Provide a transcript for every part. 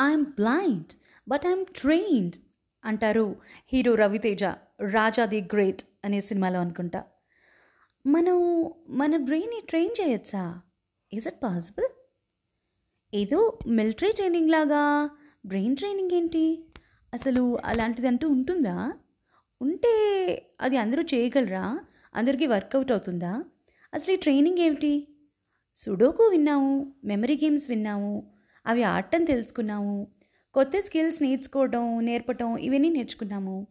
I'm blind but I'm trained అంటారు hero Raviteja Raja the great అనే సినిమాలో అనుకుంటా. మనం మన బ్రెయిన్ని ట్రైన్ చేయొచ్చా? ఈజ్ ఇట్ పాసిబుల్ ఏదో మిలిటరీ ట్రైనింగ్ లాగా బ్రెయిన్ ట్రైనింగ్ ఏంటి? అసలు అలాంటిది అంటూ ఉంటుందా? ఉంటే అది అందరూ చేయగలరా? అందరికీ వర్కౌట్ అవుతుందా? అసలు ఈ ట్రైనింగ్ ఏమిటి? సుడోకు విన్నాము మెమరీ గేమ్స్ విన్నాము అవి ఆడటం తెలుసుకున్నాము. కొత్త స్కిల్స్ నేర్చుకోవడం నేర్పటం ఇవన్నీ నేర్చుకున్నాము.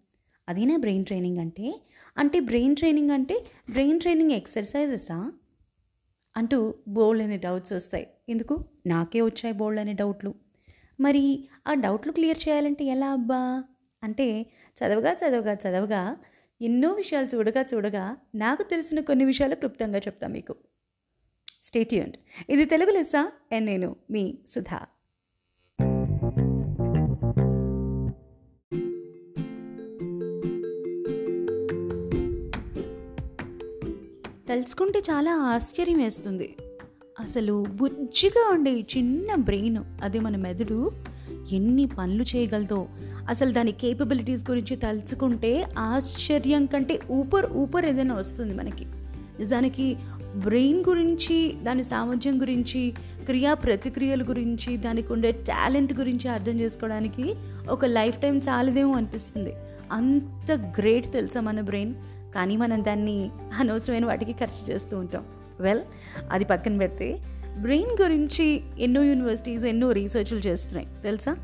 అదేనా బ్రెయిన్ ట్రైనింగ్ అంటే? అంటే బ్రెయిన్ ట్రైనింగ్ అంటే బ్రెయిన్ ట్రైనింగ్ ఎక్సర్సైజెసా? అంటూ బోల్డ్ అనే డౌట్స్ వస్తాయి. ఎందుకు? నాకే వచ్చాయి బోల్డ్ అనే డౌట్లు. మరి ఆ డౌట్లు క్లియర్ చేయాలంటే ఎలా అబ్బా? అంటే చదవగా చదవగా చదవగా ఎన్నో విషయాలు చూడగా చూడగా నాకు తెలిసిన కొన్ని విషయాలు క్లుప్తంగా చెప్తాను మీకు. స్టేట్యూంట్ ఇది తెలుగు లెస్సా? అండ్ నేను మీ సుధా. తలుచుకుంటే చాలా ఆశ్చర్యం వేస్తుంది. అసలు బుజ్జిగా ఉండే చిన్న బ్రెయిన్ అదే మన మెదడు ఎన్ని పనులు చేయగలదో. అసలు దాని కేపబిలిటీస్ గురించి తలుచుకుంటే ఆశ్చర్యం కంటే ఊపర్ ఊపర్ ఏదైనా వస్తుంది మనకి. నిజానికి బ్రెయిన్ గురించి దాని సామర్థ్యం గురించి క్రియా ప్రతిక్రియల గురించి దానికి ఉండే టాలెంట్ గురించి అర్థం చేసుకోవడానికి ఒక లైఫ్ టైం చాలదేమో అనిపిస్తుంది. అంత గ్రేట్ తెలుసా మన బ్రెయిన్? కానీ మనం దాన్ని అనవసరమైన వాటికి ఖర్చు చేస్తూ ఉంటాం. వెల్ అది పక్కన పెడితే బ్రెయిన్ గురించి ఎన్నో యూనివర్సిటీస్ ఎన్నో రీసెర్చ్లు చేస్తున్నాయి. తెలుసా?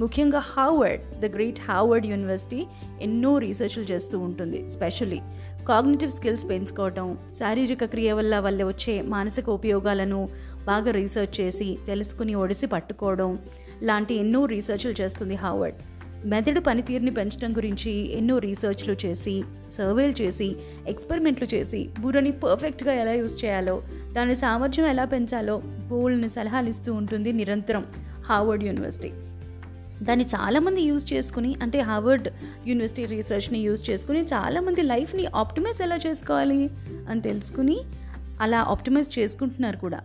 ముఖ్యంగా Harvard the great Harvard university ఎన్నో రీసెర్చ్లు చేస్తూ ఉంటుంది. స్పెషల్లీ కాగ్నిటివ్ స్కిల్స్ పెంచుకోవటం శారీరక క్రియ వల్ల వల్ల వచ్చే మానసిక ఉపయోగాలను బాగా రీసెర్చ్ చేసి తెలుసుకుని ఒడిసి పట్టుకోవడం లాంటి ఎన్నో రీసెర్చ్లు చేస్తుంది హార్వర్డ్. మెదడు పనితీరుని పెంచడం గురించి ఎన్నో రీసెర్చ్లు చేసి సర్వేలు చేసి ఎక్స్పెరిమెంట్లు చేసి బుర్రని పర్ఫెక్ట్గా ఎలా యూజ్ చేయాలో దాని సామర్థ్యం ఎలా పెంచాలో బోల్డ్ని సలహాలు ఇస్తూ ఉంటుంది నిరంతరం హార్వర్డ్ యూనివర్సిటీ. దాన్ని చాలామంది యూజ్ చేసుకుని అంటే హార్వర్డ్ యూనివర్సిటీ రీసెర్చ్ని యూజ్ చేసుకుని చాలామంది లైఫ్ని ఆప్టిమైజ్ ఎలా చేసుకోవాలి అని తెలుసుకుని అలా ఆప్టిమైజ్ చేసుకుంటున్నారు కూడా.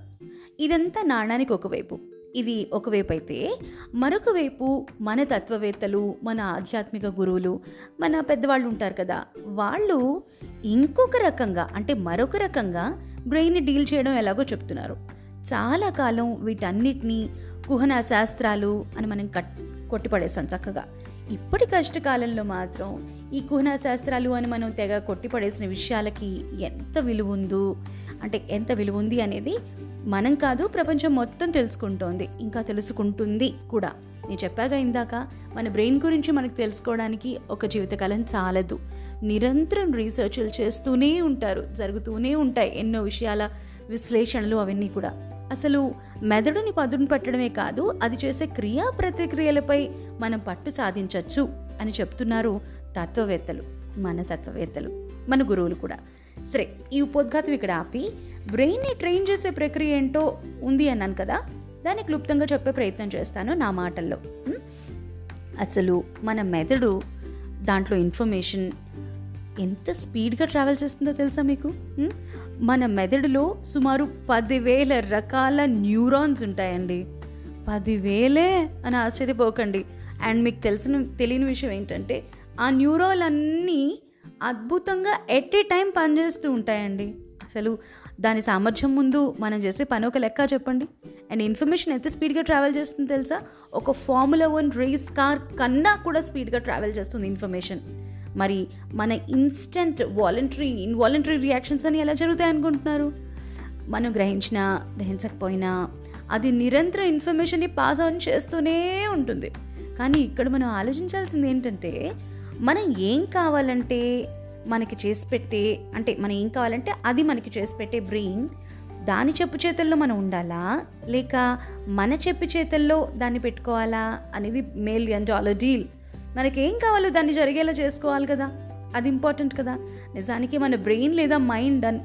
ఇదంతా నాణానికి ఒకవైపు ఇది ఒకవైపు అయితే మరొక వైపు మన తత్వవేత్తలు మన ఆధ్యాత్మిక గురువులు మన పెద్దవాళ్ళు ఉంటారు కదా వాళ్ళు ఇంకొక రకంగా అంటే మరొక రకంగా బ్రెయిన్ని డీల్ చేయడం ఎలాగో చెప్తున్నారు. చాలా కాలం వీటన్నిటినీ కుహన శాస్త్రాలు అని మనం కట్ కొట్టిపడేసాం చక్కగా. ఇప్పటి కష్టకాలంలో మాత్రం ఈ కుహనా శాస్త్రాలు అని మనం తెగ కొట్టిపడేసిన విషయాలకి ఎంత విలువ ఉందో అంటే ఎంత విలువ ఉంది అనేది మనం కాదు ప్రపంచం మొత్తం తెలుసుకుంటోంది. ఇంకా తెలుసుకుంటుంది కూడా. నేను చెప్పాగా ఇందాక మన బ్రెయిన్ గురించి మనకు తెలుసుకోవడానికి ఒక జీవితకాలం చాలదు. నిరంతరం రీసెర్చ్లు చేస్తూనే ఉంటారు జరుగుతూనే ఉంటాయి ఎన్నో విషయాల విశ్లేషణలు అవన్నీ కూడా. అసలు మెదడుని పదును పట్టడమే కాదు అది చేసే క్రియా ప్రతిక్రియలపై మనం పట్టు సాధించవచ్చు అని చెప్తున్నారు తత్వవేత్తలు మన తత్వవేత్తలు మన గురువులు కూడా. సరే ఈ ఉపోద్ఘాతం ఇక్కడ ఆపి బ్రెయిన్ని ట్రైన్ చేసే ప్రక్రియ ఏంటో ఉంది అన్నాను కదా దాన్ని క్లుప్తంగా చెప్పే ప్రయత్నం చేస్తాను నా మాటల్లో. అసలు మన మెదడు దాంట్లో ఇన్ఫర్మేషన్ ఎంత స్పీడ్గా ట్రావెల్ చేస్తుందో తెలుసా మీకు? మన మెదడులో సుమారు పదివేల రకాల న్యూరాన్స్ ఉంటాయండి. పదివేలే అని ఆశ్చర్యపోకండి. అండ్ మీకు తెలిసిన తెలియని విషయం ఏంటంటే ఆ న్యూరాల్ అన్నీ అద్భుతంగా ఎట్ ఏ టైం పనిచేస్తూ ఉంటాయండి. అసలు దాని సామర్థ్యం ముందు మనం చేసే పని ఒక లెక్క చెప్పండి. అండ్ ఇన్ఫర్మేషన్ ఎంత స్పీడ్గా ట్రావెల్ చేస్తుంది తెలుసా? ఒక ఫార్ములా వన్ రేస్ కార్ కన్నా కూడా స్పీడ్గా ట్రావెల్ చేస్తుంది ఇన్ఫర్మేషన్ మరి మన ఇన్స్టెంట్ వాలంటరీ ఇన్వాలంటరీ రియాక్షన్స్ అని ఎలా జరుగుతాయి అనుకుంటున్నారు? మనం గ్రహించినా గ్రహించకపోయినా అది నిరంతరం ఇన్ఫర్మేషన్ని పాస్ ఆన్ చేస్తూనే ఉంటుంది. కానీ ఇక్కడ మనం ఆలోచించాల్సింది ఏంటంటే మనం ఏం కావాలంటే మనకి చేసి పెట్టే అంటే మనం ఏం కావాలంటే అది మనకి చేసి పెట్టే బ్రెయిన్ దాని చెప్పు చేతుల్లో మనం ఉండాలా? లేక మన చెప్పు చేతుల్లో దాన్ని పెట్టుకోవాలా? అనేది మేల్ అండ్ డాలర్ డీల్. మనకేం కావాలో దాన్ని జరిగేలా చేసుకోవాలి కదా? అది ఇంపార్టెంట్ కదా? నిజానికి మన బ్రెయిన్ లేదా మైండ్ అన్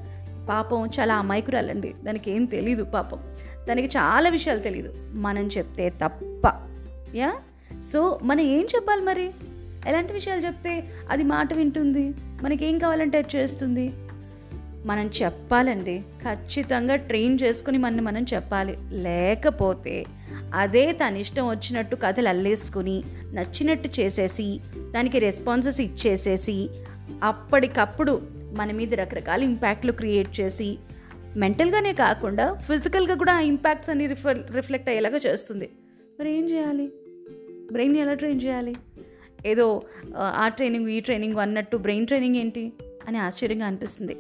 పాపం చాలా అమాయకురాలండి. దానికి ఏం తెలీదు పాపం. దానికి చాలా విషయాలు తెలియదు మనం చెప్తే తప్ప. యా? సో మనం ఏం చెప్పాలి మరి? ఎలాంటి విషయాలు చెప్తే అది మాట వింటుంది? మనకేం కావాలంటే అది చేస్తుంది. మనం చెప్పాలండి ఖచ్చితంగా ట్రైన్ చేసుకుని మనం మనం చెప్పాలి. లేకపోతే అదే తన ఇష్టం వచ్చినట్టు కథలు అల్లేసుకుని నచ్చినట్టు చేసేసి దానికి రెస్పాన్సెస్ ఇచ్చేసేసి అప్పటికప్పుడు మన మీద రకరకాల ఇంపాక్ట్లు క్రియేట్ చేసి మెంటల్గానే కాకుండా ఫిజికల్గా కూడా ఆ ఇంపాక్ట్స్ అన్ని రిఫర్ రిఫ్లెక్ట్ అయ్యేలాగా చేస్తుంది. మరి ఏం చేయాలి? బ్రెయిన్ ఎలా ట్రైన్ చేయాలి? ఏదో ఆ, ట్రైనింగ్ ఈ ట్రైనింగ్ అన్నట్టు బ్రెయిన్ ట్రైనింగ్ ఏంటి అని ఆశ్చర్యంగా అనిపిస్తుంది.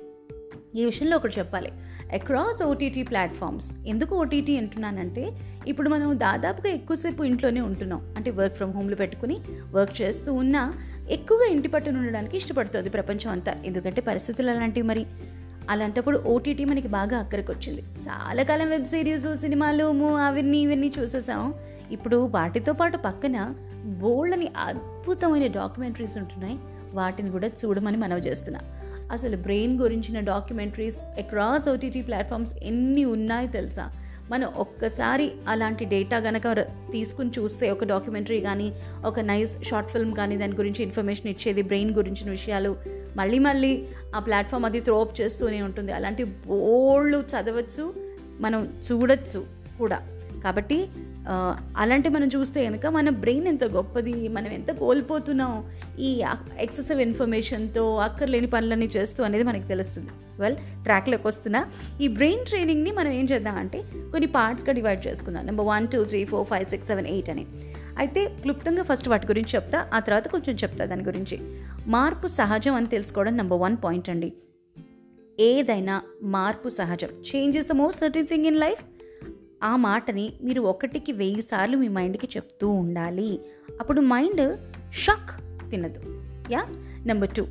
ఈ విషయంలో ఒకటి చెప్పాలి. అక్రాస్ ఓటీటీ ప్లాట్ఫామ్స్ ఎందుకు ఓటీటీ అంటున్నానంటే ఇప్పుడు మనం దాదాపుగా ఎక్కువసేపు ఇంట్లోనే ఉంటున్నాం. అంటే వర్క్ ఫ్రమ్ హోమ్లో పెట్టుకుని వర్క్ చేస్తూ ఉన్నా ఎక్కువగా ఇంటి పట్టున ఉండడానికి ఇష్టపడుతుంది ప్రపంచం అంతా. ఎందుకంటే పరిస్థితులు అలాంటివి మరి. అలాంటప్పుడు ఓటీటీ మనకి బాగా అక్కడికి వచ్చింది చాలా కాలం వెబ్ సిరీస్ సినిమాలు అవన్నీ ఇవన్నీ చూసేసాం. ఇప్పుడు వాటితో పాటు పక్కన బోల్డ్ని అద్భుతమైన డాక్యుమెంటరీస్ ఉంటున్నాయి. వాటిని కూడా చూడమని మనవి చేస్తున్నా. అసలు బ్రెయిన్ గురించిన డాక్యుమెంటరీస్ అక్రాస్ ఓటీటీ ప్లాట్ఫామ్స్ ఎన్ని ఉన్నాయి తెలుసా? మనం ఒక్కసారి అలాంటి డేటా గనక తీసుకుని చూస్తే ఒక డాక్యుమెంటరీ కానీ ఒక నైస్ షార్ట్ ఫిల్మ్ కానీ దాని గురించి ఇన్ఫర్మేషన్ ఇచ్చేది బ్రెయిన్ గురించిన విషయాలు మళ్ళీ మళ్ళీ ఆ ప్లాట్ఫామ్ అది త్రో అప్ చేస్తూనే ఉంటుంది. అలాంటి బోళ్ళు చదవచ్చు మనం చూడొచ్చు కూడా. కాబట్టి అలాంటి మనం చూస్తే కనుక మన బ్రెయిన్ ఎంత గొప్పది మనం ఎంత కోల్పోతున్నాం ఈ ఎక్సెసివ్ ఇన్ఫర్మేషన్తో అక్కర్లేని పనులన్నీ చేస్తూ అనేది మనకి తెలుస్తుంది. వెల్ ట్రాక్లోకి వస్తున్నా. ఈ బ్రెయిన్ ట్రైనింగ్ని మనం ఏం చేద్దాం అంటే కొన్ని పార్ట్స్గా డివైడ్ చేసుకుందాం. Number one two three four five six seven eight అని. అయితే క్లుప్తంగా ఫస్ట్ వాటి గురించి చెప్తా ఆ తర్వాత కొంచెం చెప్తా దాని గురించి. మార్పు సహజం అని తెలుసుకోవడం నెంబర్ వన్ పాయింట్ అండి. ఏదైనా మార్పు సహజం. Change is the most certain thing in life. ఆ మాటని మీరు ఒకటికి వెయ్యి సార్లు మీ మైండ్కి చెప్తూ ఉండాలి. అప్పుడు మైండ్ షాక్ తినదు. యా? Number two.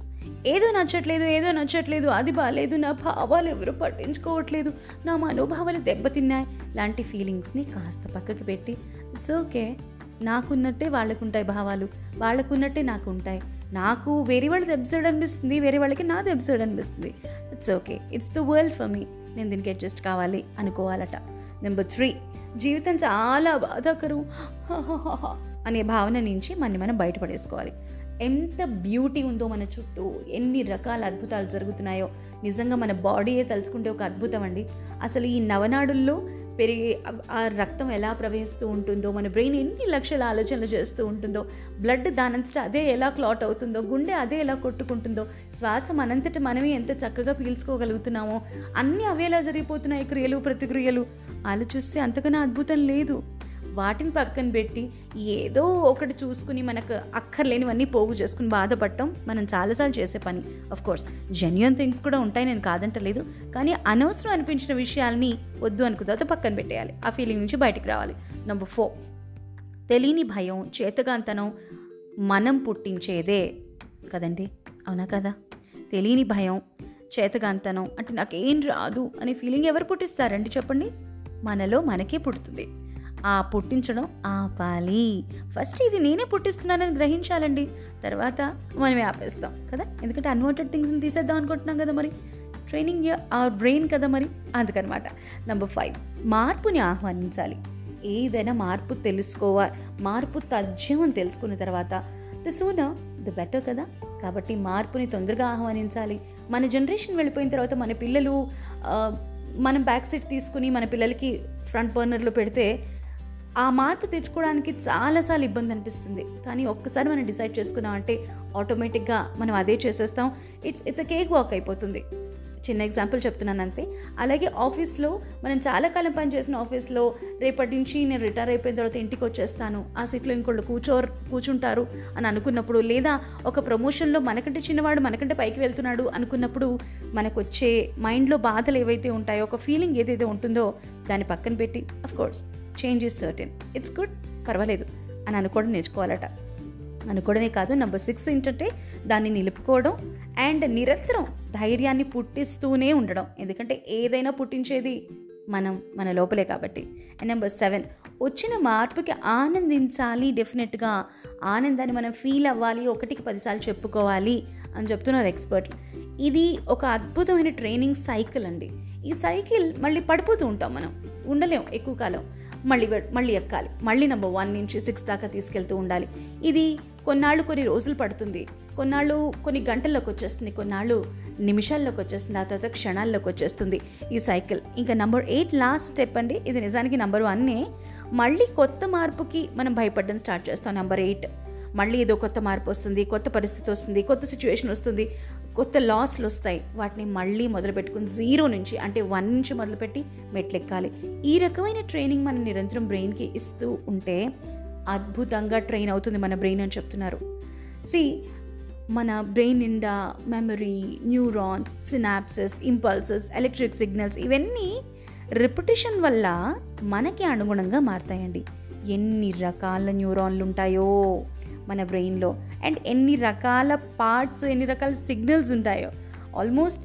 ఏదో నచ్చట్లేదు ఏదో నచ్చట్లేదు అది బాగాలేదు నా భావాలు ఎవరు పట్టించుకోవట్లేదు నా మనోభావాలు దెబ్బతిన్నాయి లాంటి ఫీలింగ్స్ని కాస్త పక్కకి పెట్టి ఇట్స్ ఓకే నాకున్నట్టే వాళ్ళకుంటాయి భావాలు వాళ్ళకున్నట్టే నాకు ఉంటాయి నాకు వేరే వాళ్ళది ఎపిసోడ్ అనిపిస్తుంది వేరే వాళ్ళకి నాది ఎపిసోడ్ అనిపిస్తుంది. It's okay it's the world for me. నేను దీనికి అడ్జస్ట్ కావాలి అనుకోవాలట. నెంబర్ త్రీ జీవితం చాలా బాధాకరం. అనే భావన నుంచి మనని మనం బయటపడేసుకోవాలి. ఎంత బ్యూటీ ఉందో మన చుట్టూ ఎన్ని రకాల అద్భుతాలు జరుగుతున్నాయో. నిజంగా మన బాడీయే తలుచుకుంటే ఒక అద్భుతం అండి. అసలు ఈ నవనాడుల్లో పెరిగే ఆ- రక్తం ఎలా ప్రవహిస్తూ ఉంటుందో మన బ్రెయిన్ ఎన్ని లక్షల ఆలోచనలు చేస్తూ ఉంటుందో. బ్లడ్ దానంతట అదే ఎలా క్లాట్ అవుతుందో గుండె అదే ఎలా కొట్టుకుంటుందో శ్వాస మనంతట మనమే ఎంత చక్కగా పీల్చుకోగలుగుతున్నామో. అన్నీ అవే ఎలా జరిగిపోతున్నాయి క్రియలు ప్రతిక్రియలు. ఆలోచిస్తే అంతకన్నా అద్భుతం లేదు. వాటిని పక్కన పెట్టి ఏదో ఒకటి చూసుకుని మనకు అక్కర్లేనివన్నీ పోగు చేసుకుని బాధపడటం మనం చాలాసార్లు చేసే పని. అఫ్ కోర్స్ జెన్యున్ థింగ్స్ కూడా ఉంటాయి నేను కాదంటలేదు. కానీ అనవసరం అనిపించిన విషయాల్ని వద్దు అనుకున్న తర్వాత పక్కన పెట్టేయాలి. ఆ ఫీలింగ్ నుంచి బయటికి రావాలి. నెంబర్ ఫోర్ తెలియని భయం చేతగాంతనం మనం పుట్టించేదే కదండి? అవునా కదా? తెలియని భయం చేతగాంతనం అంటే నాకేం రాదు అనే ఫీలింగ్ ఎవరు పుట్టిస్తారండి చెప్పండి? మనలో మనకే పుడుతుంది. ఆ పుట్టించడం ఆపాలి. ఫస్ట్ ఇది నేనే పుట్టిస్తున్నానని గ్రహించాలండి. తర్వాత మనమే ఆపేస్తాం కదా? ఎందుకంటే అన్వాంటెడ్ థింగ్స్ని తీసేద్దాం అనుకుంటున్నాం కదా మరి? ట్రైనింగ్ ఆర్ బ్రెయిన్ కదా మరి? అందుకనమాట. నెంబర్ ఫైవ్ మార్పుని ఆహ్వానించాలి. ఏదైనా మార్పు తెలుసుకోవాలి మార్పు తథ్యం అని తెలుసుకున్న తర్వాత ద సూనర్ ద బెటర్ కదా? కాబట్టి మార్పుని తొందరగా ఆహ్వానించాలి. మన జనరేషన్ వెళ్ళిపోయిన తర్వాత మన పిల్లలు మనం బ్యాక్ సీట్ తీసుకుని మన పిల్లలకి ఫ్రంట్ బర్నర్లో పెడితే ఆ మార్పు తెచ్చుకోవడానికి చాలాసార్లు ఇబ్బంది అనిపిస్తుంది. కానీ ఒక్కసారి మనం డిసైడ్ చేసుకున్నామంటే ఆటోమేటిక్గా మనం అదే చేసేస్తాం. It's it's a cake walk అయిపోతుంది. చిన్న ఎగ్జాంపుల్ చెప్తున్నాను అంతే. అలాగే ఆఫీస్లో మనం చాలా కాలం పనిచేసిన ఆఫీస్లో రేపటి నుంచి నేను రిటైర్ అయిపోయిన తర్వాత ఇంటికి వచ్చేస్తాను. ఆ సీట్లో ఇంకోళ్ళు కూర్చో కూర్చుంటారు అని అనుకున్నప్పుడు లేదా ఒక ప్రమోషన్లో మనకంటే చిన్నవాడు మనకంటే పైకి వెళ్తున్నాడు అనుకున్నప్పుడు మనకు వచ్చే మైండ్లో బాధలు ఏవైతే ఉంటాయో ఒక ఫీలింగ్ ఏదైతే ఉంటుందో దాన్ని పక్కన పెట్టి of course change is certain it's good పర్వాలేదు అని అనుకోవడం నేర్చుకోవాలట. అనుకోవడమే కాదు నెంబర్ సిక్స్ ఏంటంటే దాన్ని నిలుపుకోవడం అండ్ నిరంతరం ధైర్యాన్ని పుట్టిస్తూనే ఉండడం. ఎందుకంటే ఏదైనా పుట్టించేది మనం మన లోపలే కాబట్టి. అండ్ నెంబర్ సెవెన్ వచ్చిన మార్పుకి ఆనందించాలి డెఫినెట్గా ఆనందాన్ని మనం ఫీల్ అవ్వాలి ఒకటికి పదిసార్లు చెప్పుకోవాలి అని చెప్తున్నారు ఎక్స్పర్ట్లు ఇది ఒక అద్భుతమైన ట్రైనింగ్ సైకిల్ అండి. ఈ సైకిల్ మళ్ళీ పడిపోతూ ఉంటాం మనం. ఉండలేం ఎక్కువ కాలం. మళ్ళీ మళ్ళీ ఎక్కాలి. మళ్ళీ నెంబర్ వన్ నుంచి సిక్స్ దాకా తీసుకెళ్తూ ఉండాలి. ఇది కొన్నాళ్ళు కొన్ని రోజులు పడుతుంది. కొన్నాళ్ళు కొన్ని గంటల్లోకి వచ్చేస్తుంది. కొన్నాళ్ళు నిమిషాల్లోకి వచ్చేస్తుంది. ఆ తర్వాత క్షణాల్లోకి వచ్చేస్తుంది ఈ సైకిల్. ఇంకా నంబర్ ఎయిట్ లాస్ట్ స్టెప్ అండి. ఇది నిజానికి నంబర్ వన్నే మళ్ళీ కొత్త మార్పుకి మనం భయపడడం స్టార్ట్ చేస్తాం నంబర్ ఎయిట్. మళ్ళీ ఏదో కొత్త మార్పు వస్తుంది కొత్త పరిస్థితి వస్తుంది కొత్త సిచ్యువేషన్ వస్తుంది కొత్త లాస్లు వస్తాయి. వాటిని మళ్ళీ మొదలుపెట్టుకుని జీరో నుంచి అంటే వన్ నుంచి మొదలుపెట్టి మెట్లెక్కాలి. ఈ రకమైన ట్రైనింగ్ మనం నిరంతరం బ్రెయిన్కి ఇస్తూ ఉంటే అద్భుతంగా ట్రైన్ అవుతుంది మన బ్రెయిన్ అని చెప్తున్నారు. సి మన బ్రెయిన్ నిండా memory neurons synapses impulses electric signals ఇవన్నీ రిపిటేషన్ వల్ల మనకి అనుగుణంగా మారుతాయండి. ఎన్ని రకాల న్యూరాన్లు ఉంటాయో మన బ్రెయిన్లో అండ్ ఎన్ని రకాల పార్ట్స్ ఎన్ని రకాల సిగ్నల్స్ ఉంటాయో. ఆల్మోస్ట్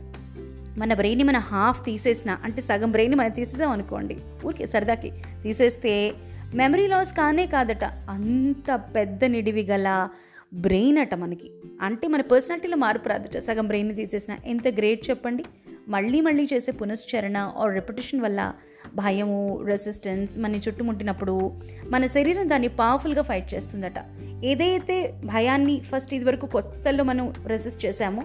మన బ్రెయిన్ని మన హాఫ్ తీసేసిన అంటే సగం బ్రెయిన్ మనం తీసేసాం అనుకోండి ఊరికే సరదాకి తీసేస్తే మెమరీ లాస్ కానే కాదట. అంత పెద్ద నిడివి గల బ్రెయిన్ అట మనకి. అంటే మన పర్సనాలిటీలో మార్పు రాదట. సగం బ్రెయిన్ తీసేసిన ఎంత గ్రేట్ చెప్పండి? మళ్ళీ మళ్ళీ చేసే పునశ్చరణ ఆర్ రెపిటేషన్ వల్ల భయము రెసిస్టెన్స్ మన చుట్టుముట్టినప్పుడు మన శరీరం దాన్ని పవర్ఫుల్గా ఫైట్ చేస్తుందట. ఏదైతే భయాన్ని ఫస్ట్ ఇదివరకు కొత్తలో మనం రెసిస్ట్ చేసామో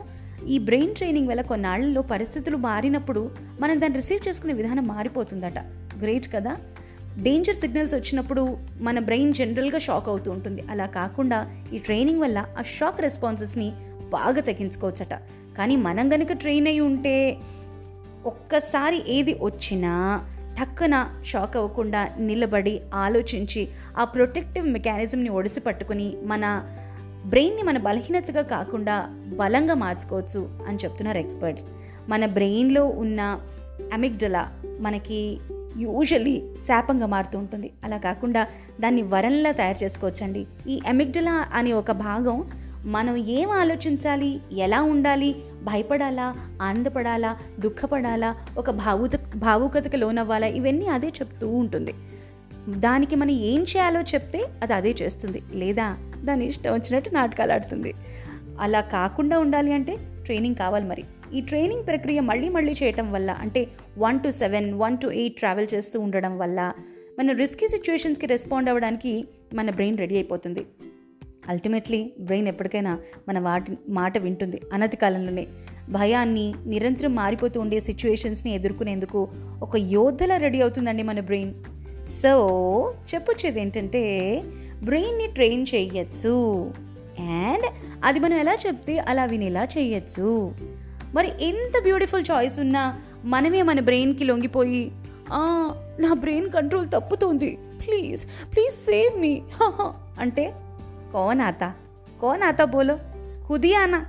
ఈ బ్రెయిన్ ట్రైనింగ్ వల్ల కొన్నాళ్ళలో పరిస్థితులు మారినప్పుడు మనం దాన్ని రిసీవ్ చేసుకునే విధానం మారిపోతుందట. గ్రేట్ కదా? డేంజర్ సిగ్నల్స్ వచ్చినప్పుడు మన బ్రెయిన్ జనరల్గా షాక్ అవుతూ ఉంటుంది. అలా కాకుండా ఈ ట్రైనింగ్ వల్ల ఆ షాక్ రెస్పాన్సెస్ని బాగా తగ్గించుకోవచ్చట. కానీ మనం కనుక ట్రైన్ అయి ఉంటే ఒక్కసారి ఏది వచ్చినా టక్కున షాక్ అవ్వకుండా నిలబడి ఆలోచించి ఆ ప్రొటెక్టివ్ మెకానిజంని ఒడిసి పట్టుకుని మన బ్రెయిన్ని మన బలహీనతగా కాకుండా బలంగా మార్చుకోవచ్చు అని చెప్తున్నారు ఎక్స్పర్ట్స్ మన బ్రెయిన్లో ఉన్న అమిగ్డలా మనకి యూజువలీ శాపంగా మారుతూ ఉంటుంది. అలా కాకుండా దాన్ని వరంలా తయారు చేసుకోవచ్చండి. ఈ ఎమిగ్డలా అనే ఒక భాగం మనం ఏం ఆలోచించాలి ఎలా ఉండాలి భయపడాలా ఆనందపడాలా దుఃఖపడాలా ఒక భావుత భావుకతకు లోనవ్వాలా ఇవన్నీ అదే చెప్తూ ఉంటుంది. దానికి మనం ఏం చేయాలో చెప్తే అది అదే చేస్తుంది. లేదా దాని ఇష్టం వచ్చినట్టు నాటకాలు ఆడుతుంది. అలా కాకుండా ఉండాలి అంటే ట్రైనింగ్ కావాలి మరి. ఈ ట్రైనింగ్ ప్రక్రియ మళ్ళీ మళ్ళీ చేయటం వల్ల అంటే one two seven one two eight travel చేస్తూ ఉండడం వల్ల మన రిస్కీ సిచ్యువేషన్స్కి రెస్పాండ్ అవ్వడానికి మన బ్రెయిన్ రెడీ అయిపోతుంది. అల్టిమేట్లీ బ్రెయిన్ ఎప్పటికైనా మన వాటి మాట వింటుంది అనతి కాలంలోనే. భయాన్ని నిరంతరం మారిపోతూ ఉండే సిచ్యువేషన్స్ని ఎదుర్కొనేందుకు ఒక యోధలా రెడీ అవుతుందండి మన బ్రెయిన్ సో చెప్పొచ్చేది ఏంటంటే బ్రెయిన్ని ట్రైన్ చేయొచ్చు. అండ్ అది మనం ఎలా చెప్తే అలా వినేలా చేయొచ్చు. మరి ఎంత బ్యూటిఫుల్ చాయిస్ ఉన్నా మనమే మన బ్రెయిన్కి లొంగిపోయి నా బ్రెయిన్ కంట్రోల్ తప్పుతోంది. ప్లీజ్ ప్లీజ్ సేవ్ మీ అంటే కోన్ కోనాత కోన్ బోలో కుదియానా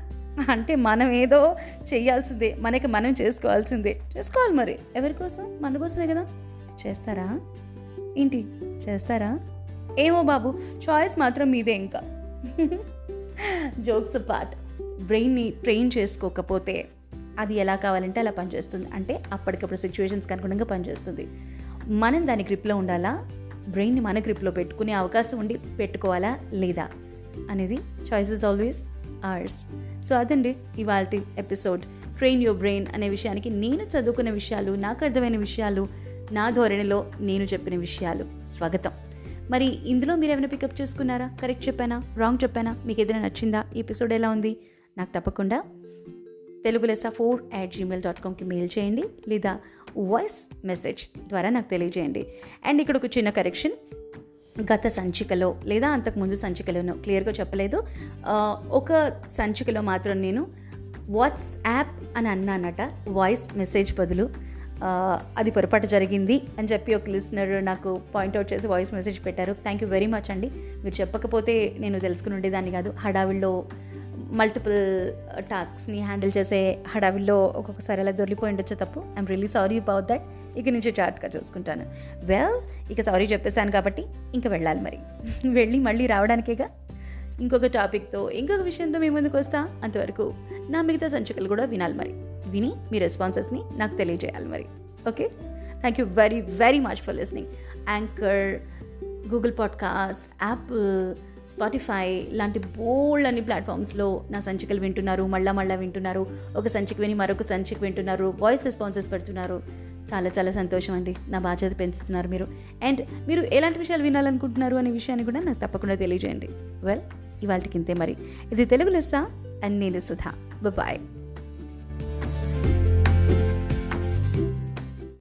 అంటే మనం ఏదో చేయాల్సిందే మనకి మనం చేసుకోవాల్సిందే. చేసుకోవాలి మరి. ఎవరి కోసం? మన కోసమే కదా. చేస్తారా? ఏంటి? చేస్తారా? ఏమో బాబు చాయిస్ మాత్రం మీదే ఇంకా. జోక్స్ పార్ట్ బ్రెయిన్ని ట్రైన్ చేసుకోకపోతే అది ఎలా కావాలంటే అలా పనిచేస్తుంది. అంటే అప్పటికప్పుడు సిచ్యువేషన్స్కి అనుగుణంగా పనిచేస్తుంది. మనం దాని గ్రిప్లో ఉండాలా? బ్రెయిన్ని మన గ్రిప్లో పెట్టుకునే అవకాశం ఉండి పెట్టుకోవాలా లేదా? అనేది చాయిసెస్ ఆల్వేస్ ఆర్స్ సో అదండి ఇవాళ ఎపిసోడ్ ట్రైన్ యువర్ బ్రెయిన్ అనే విషయానికి నేను చదువుకున్న విషయాలు నాకు అర్థమైన విషయాలు నా ధోరణిలో నేను చెప్పిన విషయాలు. స్వాగతం. మరి ఇందులో మీరు ఏమైనా పికప్ చేసుకున్నారా? కరెక్ట్ చెప్పానా? రాంగ్ చెప్పానా? మీకు ఏదైనా నచ్చిందా? ఈ ఎపిసోడ్ ఎలా ఉంది? నాకు తప్పకుండా తెలుగు లెసా ఫోర్ యాట్ జీమెయిల్ డాట్ కామ్కి మెయిల్ చేయండి లేదా వాయిస్ మెసేజ్ ద్వారా నాకు తెలియజేయండి. అండ్ ఇక్కడ ఒక చిన్న కరెక్షన్ గత సంచికలో లేదా అంతకుముందు సంచికలోనో క్లియర్గా చెప్పలేదు. ఒక సంచికలో మాత్రం నేను వాట్సాప్ అని అన్నానట వాయిస్ మెసేజ్ బదులు. అది పొరపాటు జరిగింది అని చెప్పి ఒక లిసనర్ నాకు పాయింట్అవుట్ చేసి వాయిస్ మెసేజ్ పెట్టారు. థ్యాంక్ యూ వెరీ మచ్ అండి. మీరు చెప్పకపోతే నేను తెలుసుకుని ఉండేదాన్ని కాదు. హడావిల్లో మల్టిపుల్ టాస్క్స్ని హ్యాండిల్ చేసే హడావిల్లో ఒక్కొక్కసారి అలా దొరికిపోయి ఉండొచ్చు తప్పు. I'm really sorry about that ఇక నుంచి జాగ్రత్తగా చూసుకుంటాను. వెల్ ఇక సారీ చెప్పేశాను కాబట్టి ఇంకా వెళ్ళాలి మరి. వెళ్ళి మళ్ళీ రావడానికేగా? ఇంకొక టాపిక్తో ఇంకొక విషయంతో మీ ముందుకు వస్తా. అంతవరకు నా మిగతా సంచికలు కూడా వినాలి మరి. విని మీ రెస్పాన్సెస్ని నాకు తెలియజేయాలి మరి. Okay thank you very very much for listening anchor Google podcast app Spotify లాంటి బోల్డ్ అన్ని ప్లాట్ఫామ్స్లో నా సంచికలు వింటున్నారు మళ్ళా మళ్ళా వింటున్నారు ఒక సంచిక విని మరొక సంచిక వింటున్నారు వాయిస్ రెస్పాన్సెస్ పెడుతున్నారు. చాలా చాలా సంతోషం అండి. నా బాధ్యత పెంచుతున్నారు మీరు. అండ్ మీరు ఎలాంటి విషయాలు వినాలనుకుంటున్నారు అనే విషయాన్ని కూడా నాకు తప్పకుండా తెలియజేయండి. వెల్ ఇవాళకింతే మరి. ఇది తెలుగు లెస్స అండ్ నేను సుధా. బాయ్